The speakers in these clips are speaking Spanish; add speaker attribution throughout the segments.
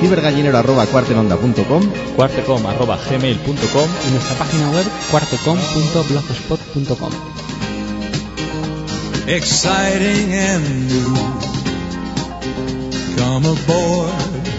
Speaker 1: cibergallinero.cuartenonda.com,
Speaker 2: cuartecom.gmail.com
Speaker 3: y nuestra página web cuartecom.blogspot.com.
Speaker 4: exciting and new. Come aboard.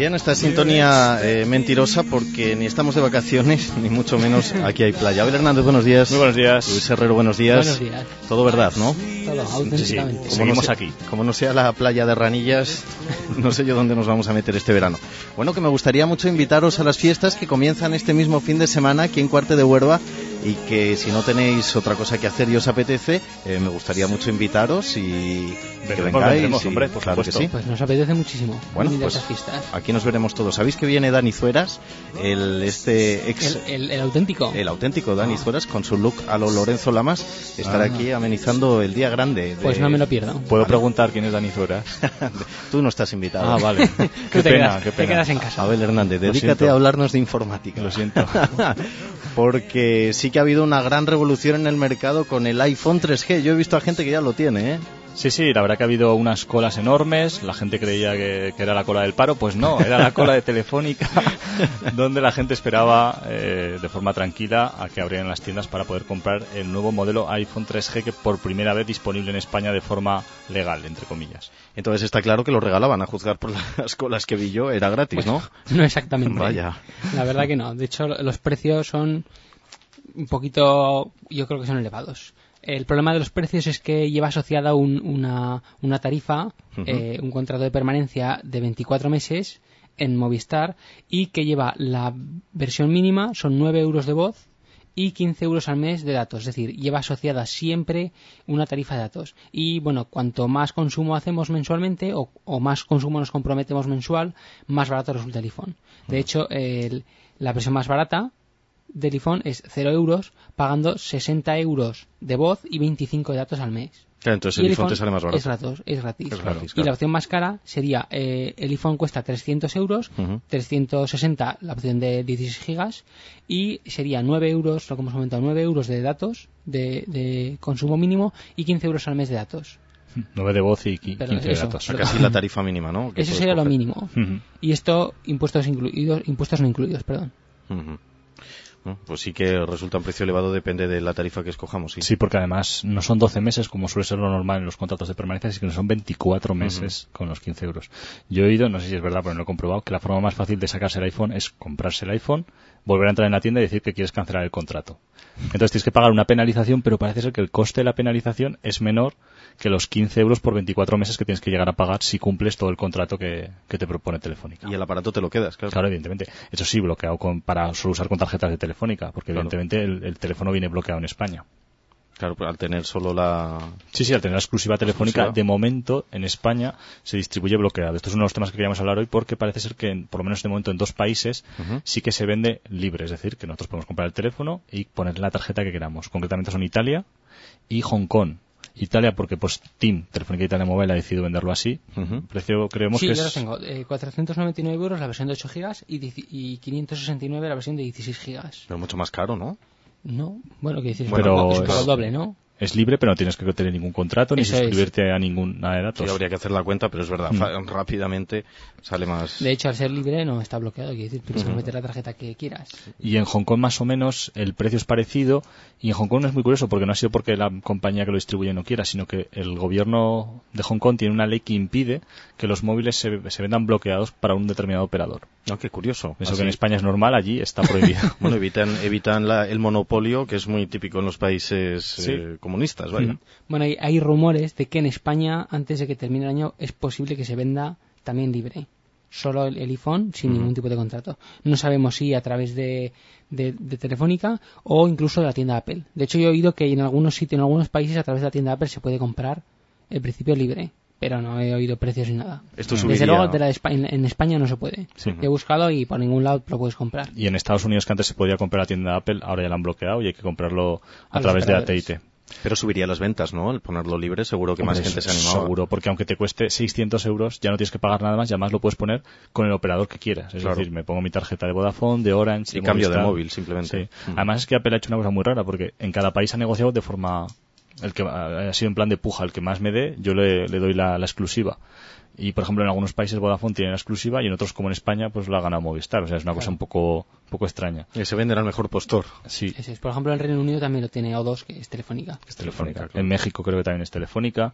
Speaker 1: Bien, esta sintonía eh, mentirosa porque ni estamos de vacaciones, ni mucho menos aquí hay playa. Abel Hernández, buenos días.
Speaker 2: Muy buenos días.
Speaker 1: Luis Herrero, buenos días.
Speaker 3: Buenos días.
Speaker 1: Todo verdad, ¿no?
Speaker 3: Todo, auténticamente.
Speaker 1: Como
Speaker 2: Seguimos
Speaker 1: no sea-
Speaker 2: aquí.
Speaker 1: Como no sea la playa de Ranillas, no sé yo dónde nos vamos a meter este verano. Bueno, que me gustaría mucho invitaros a las fiestas que comienzan este mismo fin de semana aquí en Cuarte de Huerva y que si no tenéis otra cosa que hacer y os apetece, eh, me gustaría mucho invitaros y que vengáis.
Speaker 2: vendremos,
Speaker 1: y-
Speaker 2: hombre, por
Speaker 1: claro que
Speaker 2: supuesto.
Speaker 1: sí.
Speaker 3: Pues nos apetece muchísimo.
Speaker 1: Bueno, pues aquí nos veremos todos. ¿Sabéis que viene Dani Zueras? El, este ex...
Speaker 3: El, el- el auténtico.
Speaker 1: El auténtico Dani Zueras con su look a lo Lorenzo Lamas estará
Speaker 2: Ah.
Speaker 1: aquí amenizando el día grande. de-
Speaker 3: Pues no me lo pierdo.
Speaker 2: ¿Puedo preguntar quién es Dani Zueras?
Speaker 1: Tú no estás invitado.
Speaker 2: Ah, vale. Qué
Speaker 3: te
Speaker 2: pena,
Speaker 3: quedas-
Speaker 2: qué
Speaker 3: te
Speaker 2: pena.
Speaker 3: quedas en casa.
Speaker 1: Abel Hernández, dedícate a hablarnos de informática.
Speaker 2: Lo siento.
Speaker 1: Porque sí que ha habido una gran revolución en el mercado con el iPhone 3G. Yo he visto a gente que ya lo tiene, ¿eh?
Speaker 2: Sí, sí, la verdad que ha habido unas colas enormes. La gente creía que, que era la cola del paro. Pues no, era la cola de Telefónica, donde la gente esperaba eh, de forma tranquila a que abrieran las tiendas para poder comprar el nuevo modelo iPhone 3G que por primera vez disponible en España de forma legal, entre comillas.
Speaker 1: Entonces está claro que lo regalaban, a juzgar por las colas que vi yo. Era gratis, ¿no?
Speaker 3: No exactamente.
Speaker 1: Vaya.
Speaker 3: La verdad que no. De hecho, los precios son un poquito, yo creo que son elevados. El problema de los precios es que lleva asociada un- una, una tarifa, eh, un contrato de permanencia de 24 meses en Movistar y que lleva la versión mínima, son 9 euros de voz y 15 euros al mes de datos. Es decir, lleva asociada siempre una tarifa de datos. Y bueno, cuanto más consumo hacemos mensualmente o, o más consumo nos comprometemos mensual, más barato resulta el iPhone. De hecho, el- la versión más barata del iPhone es 0 euros, pagando 60 euros de voz y 25 de datos al mes.
Speaker 1: Claro, entonces
Speaker 3: Y
Speaker 1: el iPhone te sale más barato.
Speaker 3: Es gratis. Es gratis.
Speaker 1: Es gratis,
Speaker 3: Y la opción más cara sería, eh, el iPhone cuesta 300 euros,
Speaker 1: Ujú.
Speaker 3: 360 la opción de 16 gigas y sería 9 euros, lo que hemos comentado, 9 euros de datos de, de consumo mínimo y 15 euros al mes de datos.
Speaker 2: 9 de voz y qui- 15
Speaker 3: Pero
Speaker 2: de datos.
Speaker 1: O sea, casi la tarifa mínima, ¿no?
Speaker 3: Eso sería lo
Speaker 1: coger.
Speaker 3: mínimo.
Speaker 2: Ujú.
Speaker 3: Y esto, impuestos incluidos, impuestos no incluidos, perdón.
Speaker 1: Ujú. Pues sí que resulta un precio elevado, depende de la tarifa que escojamos. Sí.
Speaker 2: Sí, porque además no son 12 meses como suele ser lo normal en los contratos de permanencia, sino que son 24 meses con los 15 euros. Yo he oído, no sé si es verdad, pero no lo he comprobado, que la forma más fácil de sacarse el iPhone es comprarse el iPhone, volver a entrar en la tienda y decir que quieres cancelar el contrato. Entonces tienes que pagar una penalización, pero parece ser que el coste de la penalización es menor que los 15 euros por 24 meses que tienes que llegar a pagar si cumples todo el contrato que, que te propone Telefónica.
Speaker 1: Y el aparato te lo quedas, claro.
Speaker 2: Claro, evidentemente. Eso sí, bloqueado con, para solo usar con tarjetas de Telefónica, porque
Speaker 1: Claro.
Speaker 2: evidentemente el, el teléfono viene bloqueado en España.
Speaker 1: Claro, pues al tener solo la...
Speaker 2: Sí, sí, al tener la exclusiva telefónica,
Speaker 1: Exclusiva.
Speaker 2: de momento en España se distribuye bloqueado. Esto es uno de los temas que queríamos hablar hoy porque parece ser que, en- por lo menos de momento, en dos países sí que se vende libre. Es decir, que nosotros podemos comprar el teléfono y poner la tarjeta que queramos. Concretamente son Italia y Hong Kong. Italia porque pues TIM, Telefónica Italia Mobile, ha decidido venderlo así.
Speaker 1: Ujú.
Speaker 2: El precio creemos
Speaker 3: Sí,
Speaker 2: que
Speaker 3: yo
Speaker 2: es...
Speaker 3: lo tengo. Eh, 499 euros la versión de 8 gigas y, dieci- y 569 la versión de 16 gigas.
Speaker 1: Pero mucho más caro, ¿no?
Speaker 3: No, bueno, que decir, es
Speaker 2: Pero
Speaker 3: es
Speaker 2: es-
Speaker 3: doble, ¿no?
Speaker 2: Es libre, pero no tienes que tener ningún contrato ni
Speaker 3: Eso es.
Speaker 2: suscribirte a ninguna de datos.
Speaker 1: Sí, habría que hacer la cuenta, pero es verdad,
Speaker 2: Mm.
Speaker 1: rápidamente sale más...
Speaker 3: De hecho, al ser libre no está bloqueado. Quiere decir, tú puedes meter la tarjeta que quieras.
Speaker 2: Y en Hong Kong más o menos el precio es parecido. Y en Hong Kong es muy curioso porque no ha sido porque la compañía que lo distribuye no quiera, sino que el gobierno de Hong Kong tiene una ley que impide que los móviles se, se vendan bloqueados para un determinado operador.
Speaker 1: No, qué curioso.
Speaker 2: Eso
Speaker 1: Así-
Speaker 2: que en España es normal, allí está prohibido.
Speaker 1: Bueno, evitan, evitan la- el monopolio que es muy típico en los países
Speaker 2: Sí.
Speaker 1: eh, comunistas, vaya.
Speaker 2: Ujú.
Speaker 3: Bueno, hay, hay rumores de que en España, antes de que termine el año, es posible que se venda también libre. Solo el, el iPhone sin ningún tipo de contrato. No sabemos si a través de, de, de Telefónica o incluso de la tienda Apple. De hecho, yo he oído que en algunos sitios, en algunos países, a través de la tienda Apple se puede comprar el principio libre. Pero no he oído precios ni nada.
Speaker 1: Esto
Speaker 3: Desde
Speaker 1: subiría-
Speaker 3: luego, de la de en, en España no se puede.
Speaker 2: Sí.
Speaker 3: He buscado y por ningún lado lo puedes comprar.
Speaker 2: Y en Estados Unidos que antes se podía comprar la tienda Apple, ahora ya la han bloqueado y hay que comprarlo a,
Speaker 3: A
Speaker 2: través de. AT&T.
Speaker 1: Pero subiría las ventas, ¿no? El ponerlo libre, seguro que más gente se animaba.
Speaker 2: Seguro, porque aunque te cueste 600 euros, ya no tienes que pagar nada más y además lo puedes poner con el operador que quieras. Es
Speaker 1: Claro.
Speaker 2: decir, me pongo mi tarjeta de Vodafone, de Orange,
Speaker 1: Y cambio de móvil, simplemente.
Speaker 2: Sí.
Speaker 1: Mm.
Speaker 2: Además es que Apple ha hecho una cosa muy rara, porque en cada país ha negociado de forma el que ha sido en plan de puja, el que más me dé, yo le, le doy la, la exclusiva. Y, por ejemplo, en algunos países Vodafone tiene la exclusiva y en otros, como en España, pues la ha ganado Movistar. O sea, es una cosa un poco, un poco extraña.
Speaker 1: Y se vende al mejor postor.
Speaker 2: Sí,
Speaker 3: es. Por ejemplo, en el Reino Unido también lo tiene O2, que es Telefónica.
Speaker 2: es telefónica.
Speaker 1: claro.
Speaker 2: En México creo que también es telefónica.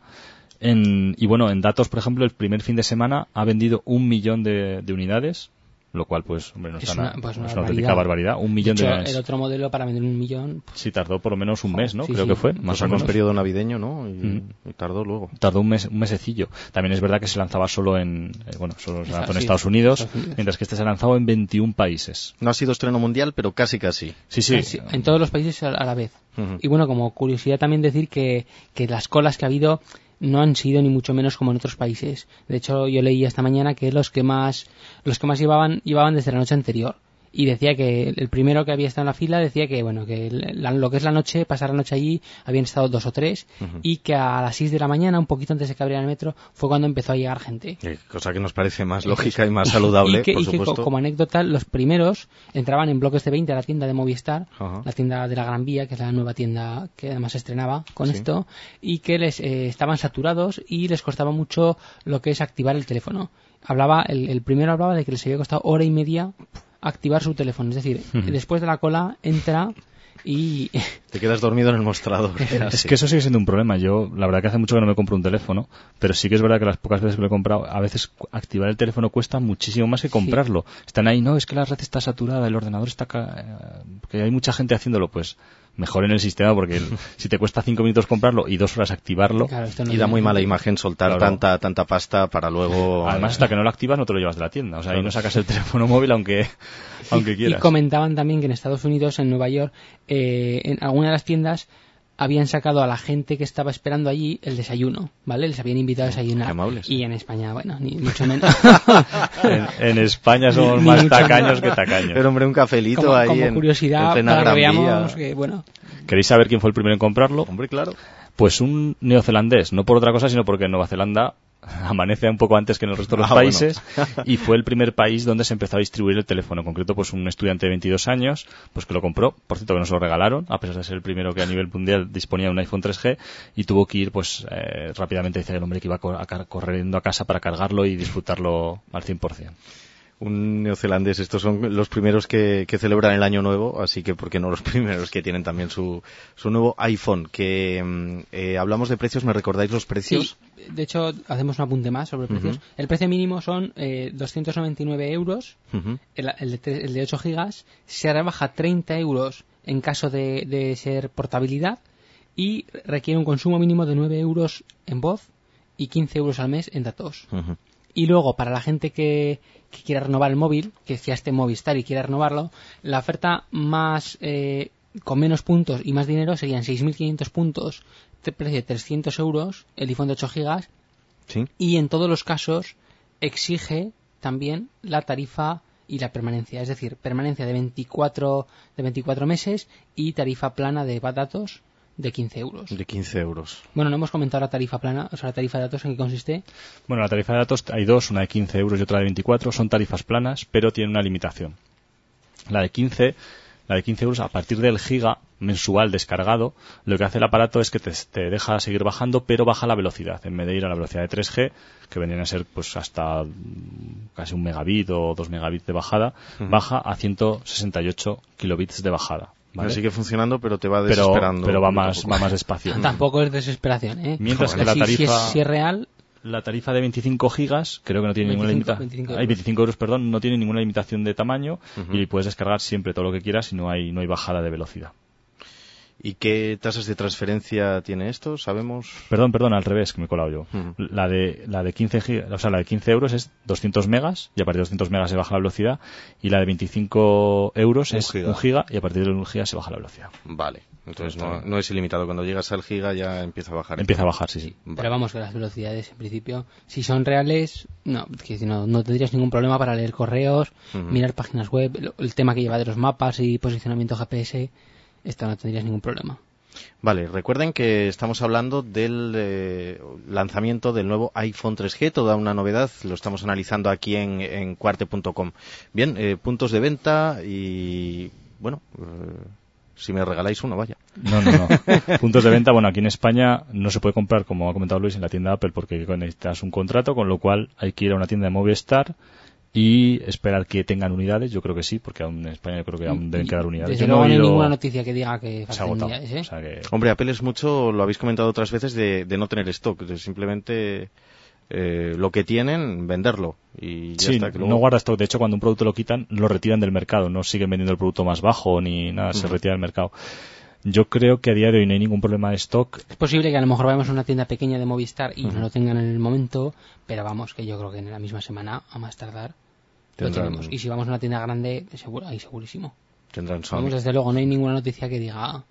Speaker 2: En, y bueno, en datos, por ejemplo, el primer fin de semana ha vendido un millón de, de unidades, lo cual, pues, hombre, no
Speaker 3: Es
Speaker 2: está
Speaker 3: una-
Speaker 2: nada-
Speaker 3: pues
Speaker 2: es
Speaker 3: una
Speaker 2: una auténtica
Speaker 3: barbaridad.
Speaker 2: Un
Speaker 3: De
Speaker 2: millón de,
Speaker 3: hecho,
Speaker 2: unidades.
Speaker 3: el otro modelo para vender un millón, pues,
Speaker 2: Sí, tardó por lo menos un mes, ¿no?
Speaker 3: Sí,
Speaker 2: creo
Speaker 3: sí.
Speaker 2: que fue,
Speaker 1: Más
Speaker 2: más o
Speaker 1: con
Speaker 2: menos.
Speaker 1: periodo navideño, ¿no? Y,
Speaker 2: Mm.
Speaker 1: y tardó luego.
Speaker 2: Tardó un mes, un mesecillo. También es verdad que se lanzaba solo en, eh, bueno, solo se lanzó en
Speaker 3: sí,
Speaker 2: Estados Unidos,
Speaker 3: Estados Unidos.
Speaker 2: mientras que este se ha lanzado en 21 países.
Speaker 1: No ha sido estreno mundial, pero casi casi.
Speaker 2: Sí, sí.
Speaker 3: casi en todos los países a, la vez.
Speaker 1: Ujú.
Speaker 3: Y bueno, como curiosidad también decir que, que las colas que ha habido no han sido ni mucho menos como en otros países. De hecho, yo leí esta mañana que los que más los que más llevaban llevaban desde la noche anterior. Y decía que el primero que había estado en la fila decía que bueno que la- lo que es la noche, pasar la noche allí, habían estado dos o tres y que a las 6 de la mañana, un poquito antes de que abriera el metro, fue cuando empezó a llegar gente.
Speaker 1: Eh, Cosa que nos parece más lógica y más saludable,
Speaker 3: y que,
Speaker 1: por
Speaker 3: y que co-
Speaker 1: supuesto.
Speaker 3: como anécdota, los primeros entraban en bloques de 20 a la tienda de Movistar, la tienda de la Gran Vía, que es la nueva tienda que además estrenaba con
Speaker 1: Sí.
Speaker 3: esto, y que les eh, estaban saturados y les costaba mucho lo que es activar el teléfono. Hablaba, el, el primero hablaba de que les había costado hora y media activar su teléfono, es decir, después de la cola entra y
Speaker 1: Te quedas dormido en el mostrador.
Speaker 2: Es que eso sigue siendo un problema. Yo, la verdad que hace mucho que no me compro un teléfono, pero sí que es verdad que las pocas veces que lo he comprado, a veces activar el teléfono cuesta muchísimo más que comprarlo. Están ahí, no, es que la red está saturada, el ordenador está... ca- eh, que hay mucha gente haciéndolo, pues mejor en el sistema porque el- si te cuesta cinco minutos comprarlo y dos horas activarlo,
Speaker 3: claro, esto no
Speaker 1: Y da muy mala imagen soltar
Speaker 2: Claro.
Speaker 1: tanta tanta pasta para luego...
Speaker 2: además hasta que no lo activas no te lo llevas de la tienda. O sea, ahí
Speaker 1: Claro.
Speaker 2: no sacas el teléfono móvil aunque, aunque quieras.
Speaker 3: y comentaban también que en Estados Unidos, en Nueva York, eh, en alguna de las tiendas habían sacado a la gente que estaba esperando allí el desayuno, ¿vale? Les habían invitado a desayunar.
Speaker 1: Qué amables.
Speaker 3: Y en España, bueno, ni mucho menos.
Speaker 2: en, en España somos
Speaker 3: Ni
Speaker 2: más tacaños
Speaker 3: menos.
Speaker 2: que tacaños.
Speaker 1: Pero hombre, un cafelito
Speaker 3: como,
Speaker 1: ahí
Speaker 3: como
Speaker 1: en,
Speaker 3: curiosidad
Speaker 1: en
Speaker 3: para que veamos que, bueno,
Speaker 2: ¿Queréis saber quién fue el primero en comprarlo?
Speaker 1: Hombre, claro.
Speaker 2: Pues un neozelandés, no por otra cosa, sino porque en Nueva Zelanda amanece un poco antes que en el resto de los
Speaker 1: Ah,
Speaker 2: países y fue el primer país donde se empezó a distribuir el teléfono. En concreto, pues un estudiante de 22 años, pues que lo compró, por cierto que nos lo regalaron, a pesar de ser el primero que a nivel mundial disponía de un iPhone 3G y tuvo que ir, pues eh, rápidamente dice el hombre que iba a corriendo a casa para cargarlo y disfrutarlo al 100%.
Speaker 1: Un neozelandés. Estos son los primeros que, que celebran el año nuevo, así que, ¿por qué no los primeros que tienen también su, su nuevo iPhone? Que mm, eh, hablamos de precios, ¿me recordáis los precios?
Speaker 3: sí, de hecho, hacemos un apunte más sobre precios. El precio mínimo son eh, 299 euros,
Speaker 1: Ujú.
Speaker 3: el, el de, el de 8 gigas, se rebaja 30 euros en caso de, de ser portabilidad y requiere un consumo mínimo de 9 euros en voz y 15 euros al mes en datos. Y luego, para la gente que, que quiera renovar el móvil, que ya esté en Movistar y quiera renovarlo, la oferta más eh, con menos puntos y más dinero serían 6.500 puntos, precio de 300 euros, el iPhone de 8 gigas,
Speaker 1: Sí.
Speaker 3: y en todos los casos exige también la tarifa y la permanencia, es decir, permanencia de 24, de 24 meses y tarifa plana de datos de 15 euros.
Speaker 1: De 15 euros.
Speaker 3: Bueno, no hemos comentado la tarifa plana, o sea, la tarifa de datos en qué consiste.
Speaker 2: Bueno, la tarifa de datos hay dos, una de 15 euros y otra de 24. Son tarifas planas, pero tienen una limitación. La de 15, la de 15 euros a partir del giga mensual descargado, lo que hace el aparato es que te, te deja seguir bajando, pero baja la velocidad. En vez de ir a la velocidad de 3G, que venían a ser pues hasta mm, casi un megabit o dos megabits de bajada, baja a 168 kilobits de bajada. ¿Vale?
Speaker 1: Sigue funcionando, pero te va desesperando.
Speaker 2: pero va más, va más despacio.
Speaker 3: Tampoco es desesperación, ¿eh?
Speaker 2: Mientras que la
Speaker 3: si- si es-
Speaker 2: tarifa-
Speaker 3: si es real,
Speaker 2: La tarifa de 25 gigas, creo que no tiene ninguna
Speaker 3: 25
Speaker 2: limitación.
Speaker 3: 25
Speaker 2: Hay
Speaker 3: euros.
Speaker 2: 25 euros, perdón, no tiene ninguna limitación de tamaño y puedes descargar siempre todo lo que quieras y no hay, no hay bajada de velocidad.
Speaker 1: ¿Y qué tasas de transferencia tiene esto? ¿Sabemos?
Speaker 2: Perdón, perdón, al revés, que me he colado yo. La de, la de 15 gigas, o sea, la de 15 euros es 200 megas y a partir de 200 megas se baja la velocidad y la de 25 euros
Speaker 1: Un
Speaker 2: es
Speaker 1: giga.
Speaker 2: un giga y a partir de un giga se baja la velocidad.
Speaker 1: Vale. Entonces no, no es ilimitado. Cuando llegas al giga ya empieza a bajar.
Speaker 2: Empieza a bajar, sí, sí.
Speaker 1: Vale.
Speaker 3: pero vamos, que las velocidades, en principio, si son reales, no, que si no, no tendrías ningún problema para leer correos, mirar páginas web, el, el tema que lleva de los mapas y posicionamiento GPS, esto no tendrías ningún problema.
Speaker 1: Vale, recuerden que estamos hablando del eh, lanzamiento del nuevo iPhone 3G, toda una novedad, lo estamos analizando aquí en, en cuarte.com. Bien, eh, puntos de venta y, bueno, eh, Si me regaláis uno, vaya.
Speaker 2: No, no, no. Puntos de venta, bueno, aquí en España no se puede comprar, como ha comentado Luis, en la tienda Apple porque necesitas un contrato, con lo cual hay que ir a una tienda de Movistar y esperar que tengan unidades. Yo creo que sí, porque aún en España yo creo que aún deben quedar unidades.
Speaker 3: Desde
Speaker 2: Yo
Speaker 3: no
Speaker 2: he oído-
Speaker 3: ninguna noticia que diga que
Speaker 2: se ha
Speaker 3: faltan
Speaker 2: agotado.
Speaker 3: unidades, ¿eh?
Speaker 2: O sea que-
Speaker 1: Hombre, Apple es mucho, lo habéis comentado otras veces, de, de no tener stock, de simplemente eh, lo que tienen, venderlo. Y ya
Speaker 2: Sí,
Speaker 1: está. que luego-
Speaker 2: no guarda stock. De hecho, cuando un producto lo quitan, lo retiran del mercado. No siguen vendiendo el producto más bajo ni nada, se retira del mercado. Yo creo que a día de hoy no hay ningún problema de stock.
Speaker 3: Es posible que a lo mejor vayamos a una tienda pequeña de Movistar y no lo tengan en el momento, pero vamos, que yo creo que en la misma semana, a más tardar, lo tenemos. Y si vamos a una tienda grande, seguro, ahí segurísimo.
Speaker 1: tendrán Sony.
Speaker 3: Vamos, desde luego, no hay ninguna noticia que diga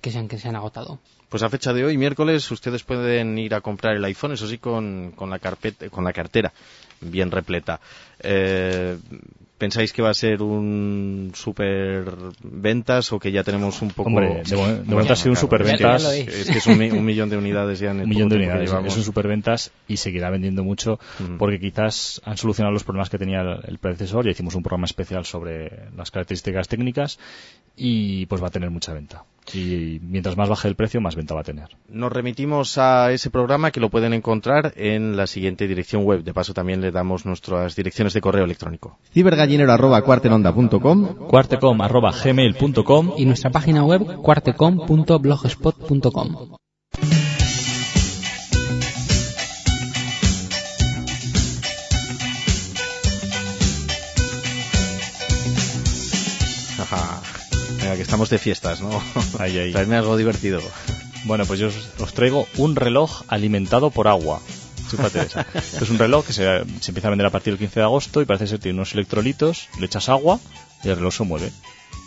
Speaker 3: que se han, que se han agotado.
Speaker 1: Pues a fecha de hoy, miércoles, ustedes pueden ir a comprar el iPhone, eso sí, con, con, la, carpeta, con la cartera bien repleta. Eh, ¿Pensáis que va a ser un super ventas o que ya tenemos un poco...
Speaker 2: Hombre, de, mo- de momento ha sido un.
Speaker 3: Ya lo
Speaker 1: Es que es un, mi- un millón de unidades ya en el
Speaker 2: un millón de unidades. Es un superventas y seguirá vendiendo mucho
Speaker 1: Ujú.
Speaker 2: porque quizás han solucionado los problemas que tenía el, el predecesor. Ya hicimos un programa especial sobre las características técnicas y pues va a tener mucha venta. Y mientras más baje el precio, más venta va a tener.
Speaker 1: Nos remitimos a ese programa que lo pueden encontrar en la siguiente dirección web. De paso también le damos nuestras direcciones de correo electrónico.
Speaker 5: cibergallinero.cuartenonda.com
Speaker 2: cuartecom.gmail.com
Speaker 3: Y nuestra página web, cuartecom.blogspot.com.
Speaker 1: que estamos de fiestas, ¿no?
Speaker 2: Ahí, ahí.
Speaker 1: Traedme algo divertido.
Speaker 2: Bueno, pues yo os, os traigo un reloj alimentado por agua. Esa. Esto es un reloj que se, se empieza a vender a partir del 15 de agosto y parece ser que tiene unos electrolitos, le echas agua y el reloj se mueve.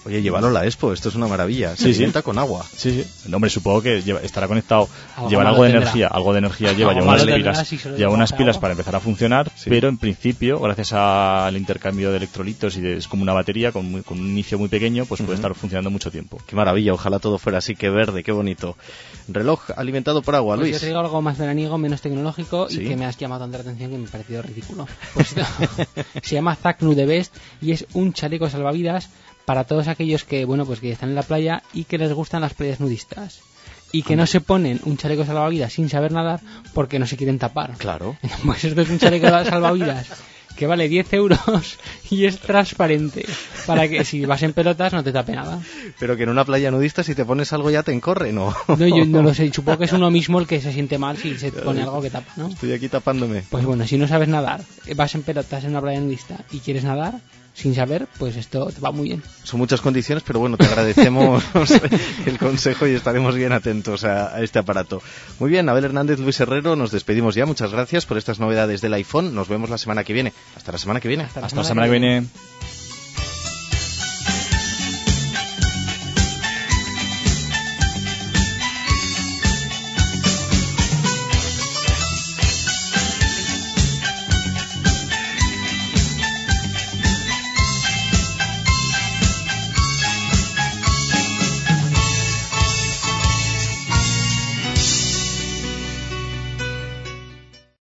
Speaker 1: Oye, llévalo a la Expo, esto es una maravilla. Se
Speaker 2: Sí, sí.
Speaker 1: sienta con agua.
Speaker 2: Sí, sí. No, hombre, supongo que lleva- estará conectado.
Speaker 3: Algo
Speaker 2: llevan algo de
Speaker 3: tendrá.
Speaker 2: energía, algo de energía lleva, lleva unas pilas,
Speaker 3: si
Speaker 2: lleva unas pilas
Speaker 3: agua.
Speaker 2: para empezar a funcionar,
Speaker 1: Sí.
Speaker 2: pero en principio, gracias al intercambio de electrolitos y de- es como una batería con, muy- con un inicio muy pequeño, pues puede estar funcionando mucho tiempo.
Speaker 1: Qué maravilla, ojalá todo fuera así, qué verde, qué bonito. Reloj alimentado por agua,
Speaker 3: Pues
Speaker 1: Luis.
Speaker 3: yo traigo algo más veraniego, menos tecnológico
Speaker 1: Sí.
Speaker 3: y que me has llamado tanta la atención que me ha parecido ridículo. Pues se llama Zacnu the Best y es un chaleco salvavidas para todos aquellos que, bueno, pues que están en la playa y que les gustan las playas nudistas. Y que no se ponen un chaleco salvavidas sin saber nadar porque no se quieren tapar.
Speaker 1: Claro.
Speaker 3: Pues esto es un chaleco salvavidas que vale 10 euros y es transparente para que si vas en pelotas no te tape nada.
Speaker 1: Pero que en una playa nudista si te pones algo ya te encorre, ¿no?
Speaker 3: No, yo no lo sé, supongo que es uno mismo el que se siente mal si se pone algo que tapa, ¿no?
Speaker 1: Estoy aquí tapándome.
Speaker 3: Pues bueno, si no sabes nadar, vas en pelotas en una playa nudista y quieres nadar sin saber, pues esto te va muy bien.
Speaker 1: Son muchas condiciones, pero bueno, te agradecemos el consejo y estaremos bien atentos a, a este aparato. Muy bien, Abel Hernández, Luis Herrero, nos despedimos ya. Muchas gracias por estas novedades del iPhone. Nos vemos la semana que viene. Hasta la semana que viene.
Speaker 2: Hasta la semana que viene.